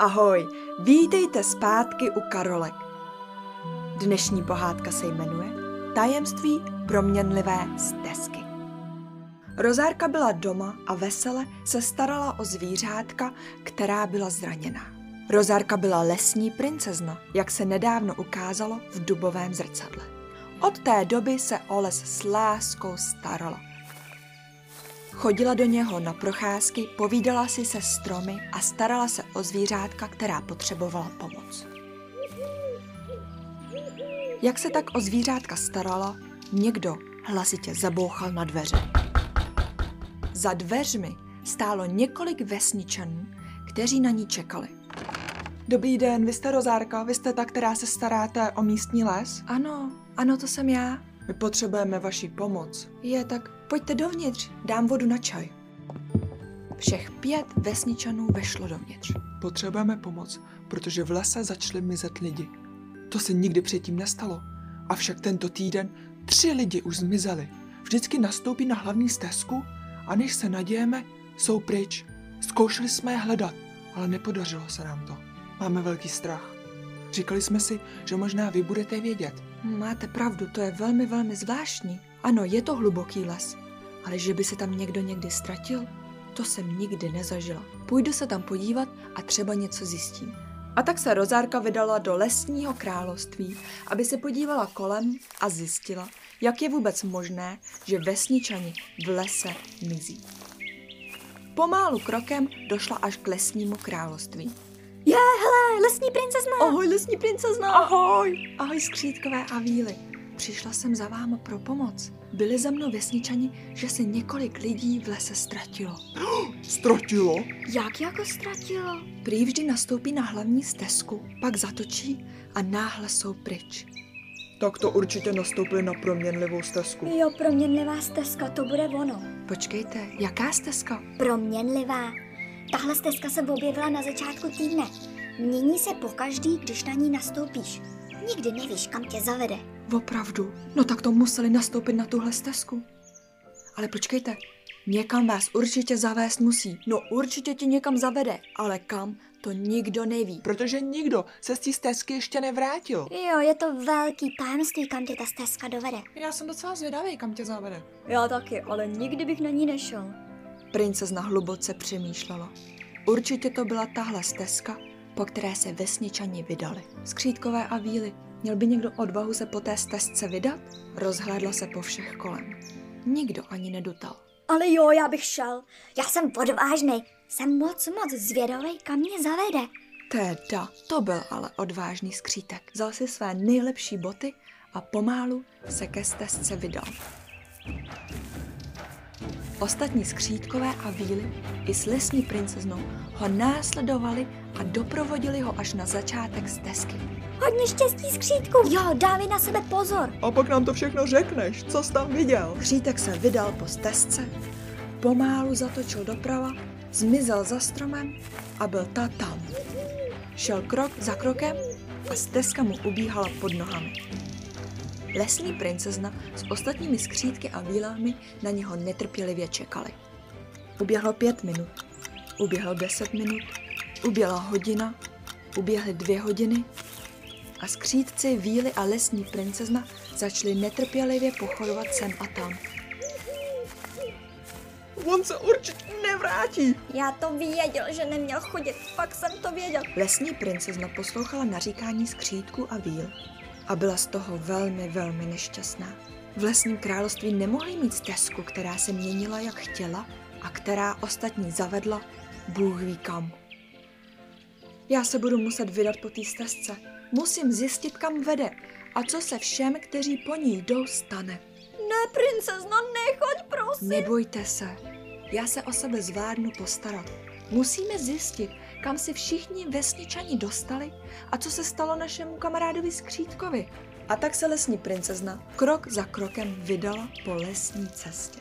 Ahoj, vítejte zpátky u Karolek. Dnešní pohádka se jmenuje Tajemství proměnlivé stezky. Rozárka byla doma a vesele se starala o zvířátka, která byla zraněná. Rozárka byla lesní princezna, jak se nedávno ukázalo v dubovém zrcadle. Od té doby se o les s láskou starala. Chodila do něho na procházky, povídala si se stromy a starala se o zvířátka, která potřebovala pomoc. Jak se tak o zvířátka starala, někdo hlasitě zabouchal na dveře. Za dveřmi stálo několik vesničanů, kteří na ní čekali. Dobrý den, vy jste Rozárka, vy jste ta, která se staráte o místní les? Ano, ano, to jsem já. My potřebujeme vaši pomoc. Je, tak pojďte dovnitř, dám vodu na čaj. Všech pět vesničanů vešlo dovnitř. Potřebujeme pomoc, protože v lese začaly mizet lidi. To se nikdy předtím nestalo. Avšak tento týden tři lidi už zmizeli. Vždycky nastoupí na hlavní stezku a než se nadějeme, jsou pryč. Zkoušeli jsme je hledat, ale nepodařilo se nám to. Máme velký strach. Říkali jsme si, že možná vy budete vědět. Máte pravdu, to je velmi, velmi zvláštní. Ano, je to hluboký les, ale že by se tam někdo někdy ztratil, to jsem nikdy nezažila. Půjdu se tam podívat a třeba něco zjistím. A tak se Rozárka vydala do lesního království, aby se podívala kolem a zjistila, jak je vůbec možné, že vesničani v lese mizí. Pomálu krokem došla až k lesnímu království. Je, hele, lesní princezna. Ahoj, lesní princezna! Ahoj! Ahoj, skřítkové a víly. Přišla jsem za váma pro pomoc. Byli za mnou vesničani, že se několik lidí v lese ztratilo. Ztratilo? Jak jako ztratilo? Prý vždy nastoupí na hlavní stezku, pak zatočí a náhle jsou pryč. Tak to určitě nastoupili na proměnlivou stezku. Jo, proměnlivá stezka, to bude ono. Počkejte, jaká stezka? Proměnlivá. Tahle stezka se objevila na začátku týdne. Mění se pokaždý, když na ní nastoupíš. Nikdy nevíš, kam tě zavede. Opravdu? No tak to museli nastoupit na tuhle stezku. Ale počkejte, někam vás určitě zavést musí. No určitě ti někam zavede, ale kam, to nikdo neví. Protože nikdo se z té stezky ještě nevrátil. Jo, je to velký tajemství, kam tě ta stezka dovede. Já jsem docela zvědavý, kam tě zavede. Já taky, ale nikdy bych na ní nešel. Princezna hluboce přemýšlela. Určitě to byla tahle stezka, po které se vesničani vydali. Skřítkové a víly, měl by někdo odvahu se po té stezce vydat? Rozhlédla se po všech kolem. Nikdo ani nedutal. Ale jo, já bych šel. Já jsem odvážný. Jsem moc, moc zvědavý, kam mě zavede. Teda, to byl ale odvážný skřítek. Vzal si své nejlepší boty a pomálu se ke stezce vydal. Ostatní skřítkové a víly i s lesní princeznou ho následovali a doprovodili ho až na začátek stezky. Hodně štěstí, skřítku. Jo, dávej na sebe pozor. A pak nám to všechno řekneš, co jsi tam viděl. Křítek se vydal po stezce, pomálu zatočil doprava, zmizel za stromem a byl ta tam. Šel krok za krokem a stezka mu ubíhala pod nohami. Lesní princezna s ostatními skřítky a vílami na něho netrpělivě čekali. Uběhlo pět minut, uběhlo deset minut, uběhla hodina, uběhly dvě hodiny a skřítci, víly a lesní princezna začali netrpělivě pochodovat sem a tam. On se určitě nevrátí. Já to věděl, že neměl chodit. Fakt jsem to věděl. Lesní princezna poslouchala naříkání skřítku a víl a byla z toho velmi, velmi nešťastná. V lesním království nemohli mít stezku, která se měnila jak chtěla a která ostatní zavedla Bůh ví kam. Já se budu muset vydat po té stezce. Musím zjistit, kam vede a co se všem, kteří po ní jdou, stane. Ne, princezno, nechoď, prosím. Nebojte se, já se o sebe zvládnu postarat. Musíme zjistit, kam si všichni vesničani dostali a co se stalo našemu kamarádovi Skřítkovi. A tak se lesní princezna krok za krokem vydala po lesní cestě.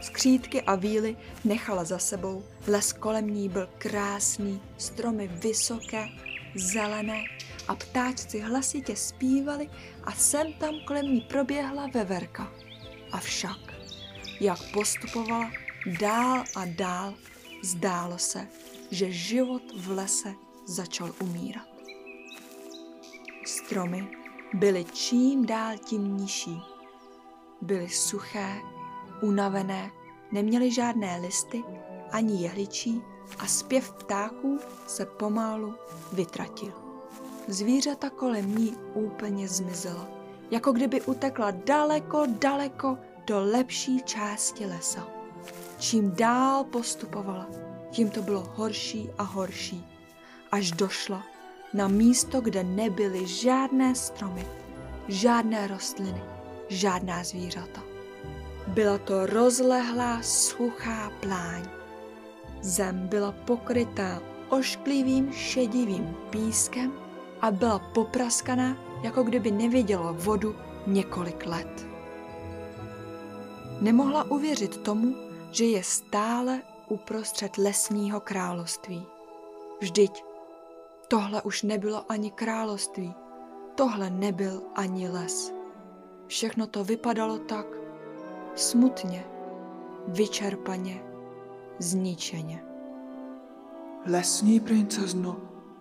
Skřítky a víly nechala za sebou, les kolem ní byl krásný, stromy vysoké, zelené a ptáčci hlasitě zpívali a sem tam kolem ní proběhla veverka. Avšak, jak postupovala dál a dál, zdálo se, že život v lese začal umírat. Stromy byly čím dál tím nižší. Byly suché, unavené, neměly žádné listy ani jehličí a zpěv ptáků se pomalu vytratil. Zvířata kolem ní úplně zmizela, jako kdyby utekla daleko, daleko do lepší části lesa. Čím dál postupovala, tím to bylo horší a horší, až došla na místo, kde nebyly žádné stromy, žádné rostliny, žádná zvířata. Byla to rozlehlá, suchá pláň. Zem byla pokrytá ošklivým šedivým pískem a byla popraskaná, jako kdyby neviděla vodu několik let. Nemohla uvěřit tomu, že je stále uprostřed lesního království. Vždyť tohle už nebylo ani království, tohle nebyl ani les. Všechno to vypadalo tak smutně, vyčerpaně, zničeně. Lesní princezno,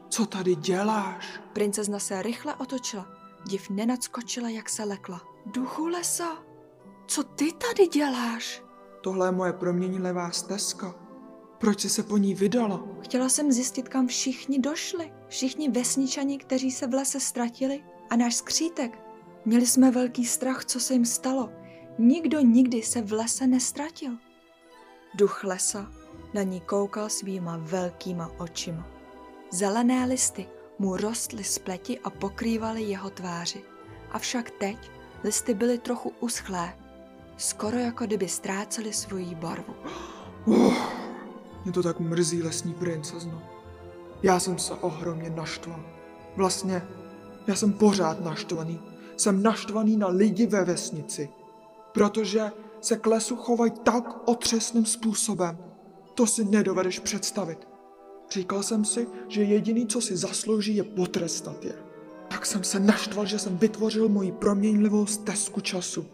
co tady děláš? Princezna se rychle otočila, div nenadskočila, jak se lekla. Duchu lesa, co ty tady děláš? Tohle je moje proměnilivá stezka. Proč jsi se po ní vydala? Chtěla jsem zjistit, kam všichni došli. Všichni vesničani, kteří se v lese ztratili. A náš skřítek. Měli jsme velký strach, co se jim stalo. Nikdo nikdy se v lese nestratil. Duch lesa na ní koukal svýma velkýma očima. Zelené listy mu rostly z pleti a pokrývaly jeho tváři. Avšak teď listy byly trochu uschlé, skoro jako kdyby ztrácely svoji barvu. Uh, mě to tak mrzí, lesní princezno. Já jsem se ohromně naštval. Vlastně, já jsem pořád naštvaný. Jsem naštvaný na lidi ve vesnici. Protože se k lesu chovají tak otřesným způsobem. To si nedovedeš představit. Říkal jsem si, že jediný, co si zaslouží, je potrestat je. Tak jsem se naštval, že jsem vytvořil moji proměnlivou stezku času.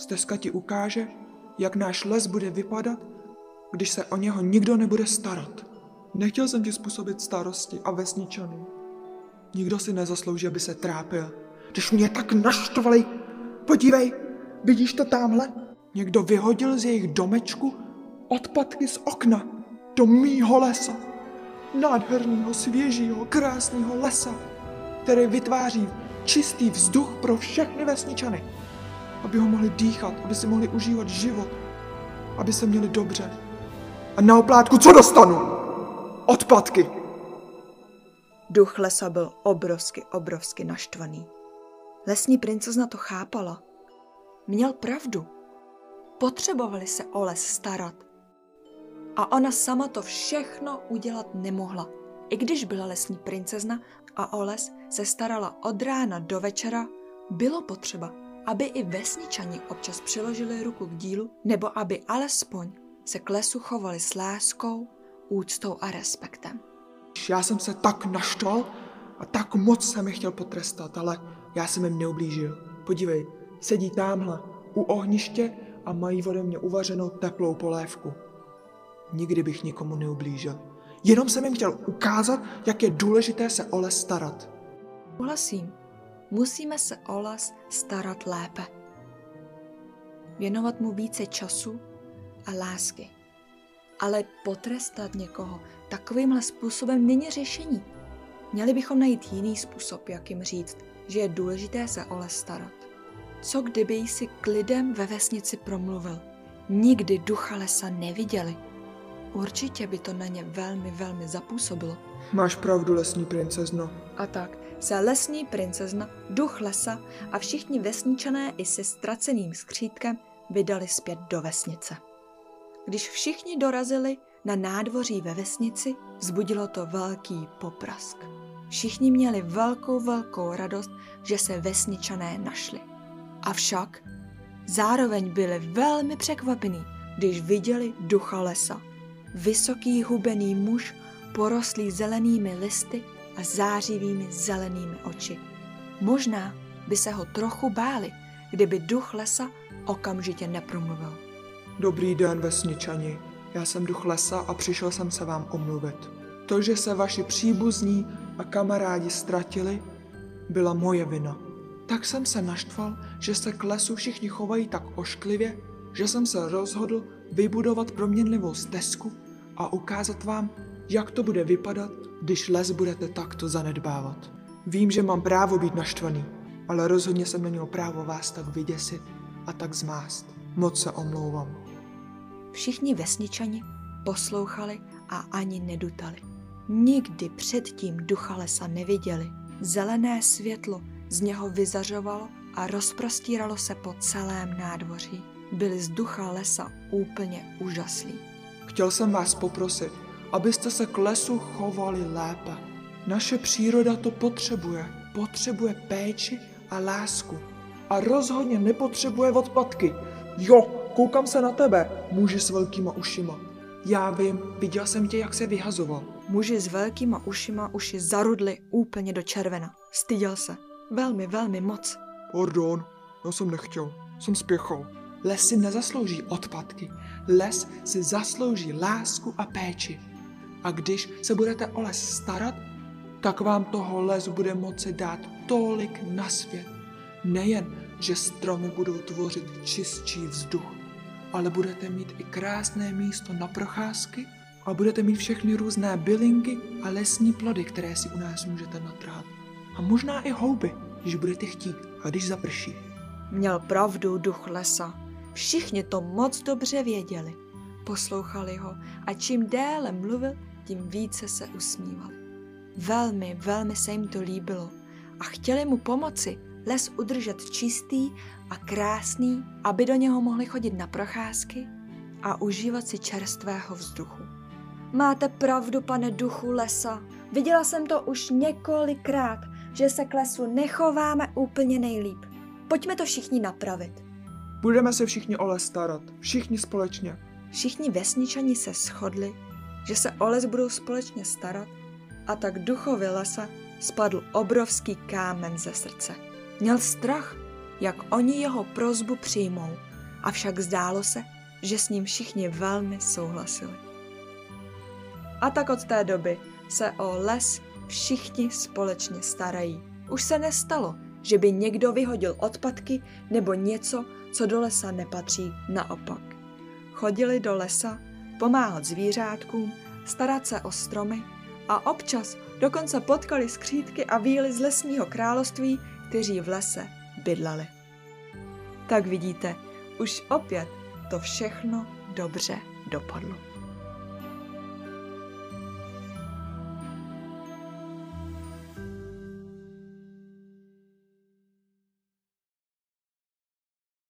Stezka ti ukáže, jak náš les bude vypadat, když se o něho nikdo nebude starat. Nechtěl jsem ti způsobit starosti a vesničany. Nikdo si nezaslouží, aby se trápil. Když mě tak naštvali, podívej, vidíš to tamhle? Někdo vyhodil z jejich domečku odpadky z okna do mýho lesa. Nádherného, svěžího, krásného lesa, který vytváří čistý vzduch pro všechny vesničany aby ho mohli dýchat, aby si mohli užívat život, aby se měli dobře. A na oplátku co dostanu? Odpadky. Duch lesa byl obrovsky, obrovsky naštvaný. Lesní princezna to chápala. Měl pravdu. Potřebovali se o les starat. A ona sama to všechno udělat nemohla. I když byla lesní princezna a o les se starala od rána do večera, bylo potřeba, aby i vesničani občas přiložili ruku k dílu, nebo aby alespoň se k lesu chovali s láskou, úctou a respektem. Já jsem se tak naštval a tak moc jsem je chtěl potrestat, ale já jsem jim neublížil. Podívej, sedí tamhle u ohniště a mají ode mě uvařenou teplou polévku. Nikdy bych nikomu neublížil. Jenom jsem jim chtěl ukázat, jak je důležité se o les starat. Uhlasím, musíme se o les starat lépe. Věnovat mu více času a lásky. Ale potrestat někoho takovýmhle způsobem není řešení. Měli bychom najít jiný způsob, jak jim říct, že je důležité se o les starat. Co kdyby jsi k lidem ve vesnici promluvil? Nikdy ducha lesa neviděli. Určitě by to na ně velmi, velmi zapůsobilo. Máš pravdu, lesní princezno. A tak se lesní princezna, duch lesa a všichni vesničané i se ztraceným skřítkem vydali zpět do vesnice. Když všichni dorazili na nádvoří ve vesnici, vzbudilo to velký poprask. Všichni měli velkou, velkou radost, že se vesničané našli. Avšak zároveň byli velmi překvapení, když viděli ducha lesa. Vysoký hubený muž, porostlý zelenými listy a zářivými zelenými oči. Možná by se ho trochu báli, kdyby duch lesa okamžitě nepromluvil. Dobrý den, vesničani. Já jsem duch lesa a přišel jsem se vám omluvit. To, že se vaši příbuzní a kamarádi ztratili, byla moje vina. Tak jsem se naštval, že se k lesu všichni chovají tak ošklivě, že jsem se rozhodl vybudovat proměnlivou stezku a ukázat vám, jak to bude vypadat, když les budete takto zanedbávat. Vím, že mám právo být naštvaný, ale rozhodně jsem neměl právo vás tak vyděsit a tak zmást. Moc se omlouvám. Všichni vesničani poslouchali a ani nedutali. Nikdy předtím ducha lesa neviděli. Zelené světlo z něho vyzařovalo a rozprostíralo se po celém nádvoří. Byli z ducha lesa úplně úžaslí. Chtěl jsem vás poprosit, abyste se k lesu chovali lépe. Naše příroda to potřebuje. Potřebuje péči a lásku. A rozhodně nepotřebuje odpadky. Jo, koukám se na tebe, muži s velkýma ušima. Já vím, viděl jsem tě, jak se vyhazoval. Muži s velkýma ušima uši zarudli úplně do červena. Styděl se. Velmi, velmi moc. Pardon, já jsem nechtěl, jsem spěchal. Les si nezaslouží odpadky. Les si zaslouží lásku a péči. A když se budete o les starat, tak vám toho les bude moci dát tolik na svět. Nejen, že stromy budou tvořit čistší vzduch, ale budete mít i krásné místo na procházky a budete mít všechny různé bylinky a lesní plody, které si u nás můžete natrhat. A možná i houby, když budete chtít a když zaprší. Měl pravdu duch lesa. Všichni to moc dobře věděli. Poslouchali ho a čím déle mluvil, tím více se usmívali. Velmi, velmi se jim to líbilo a chtěli mu pomoci les udržet čistý a krásný, aby do něho mohli chodit na procházky a užívat si čerstvého vzduchu. Máte pravdu, pane duchu lesa. Viděla jsem to už několikrát, že se k lesu nechováme úplně nejlíp. Pojďme to všichni napravit. Budeme se všichni o les starat, všichni společně. Všichni vesničani se shodli, že se o les budou společně starat a tak duchovi lesa spadl obrovský kámen ze srdce. Měl strach, jak oni jeho prozbu přijmou, avšak zdálo se, že s ním všichni velmi souhlasili. A tak od té doby se o les všichni společně starají. Už se nestalo, že by někdo vyhodil odpadky nebo něco, co do lesa nepatří, naopak. Chodili do lesa pomáhat zvířátkům, starat se o stromy a občas dokonce potkali skřídky a víly z lesního království, kteří v lese bydleli. Tak vidíte, už opět to všechno dobře dopadlo.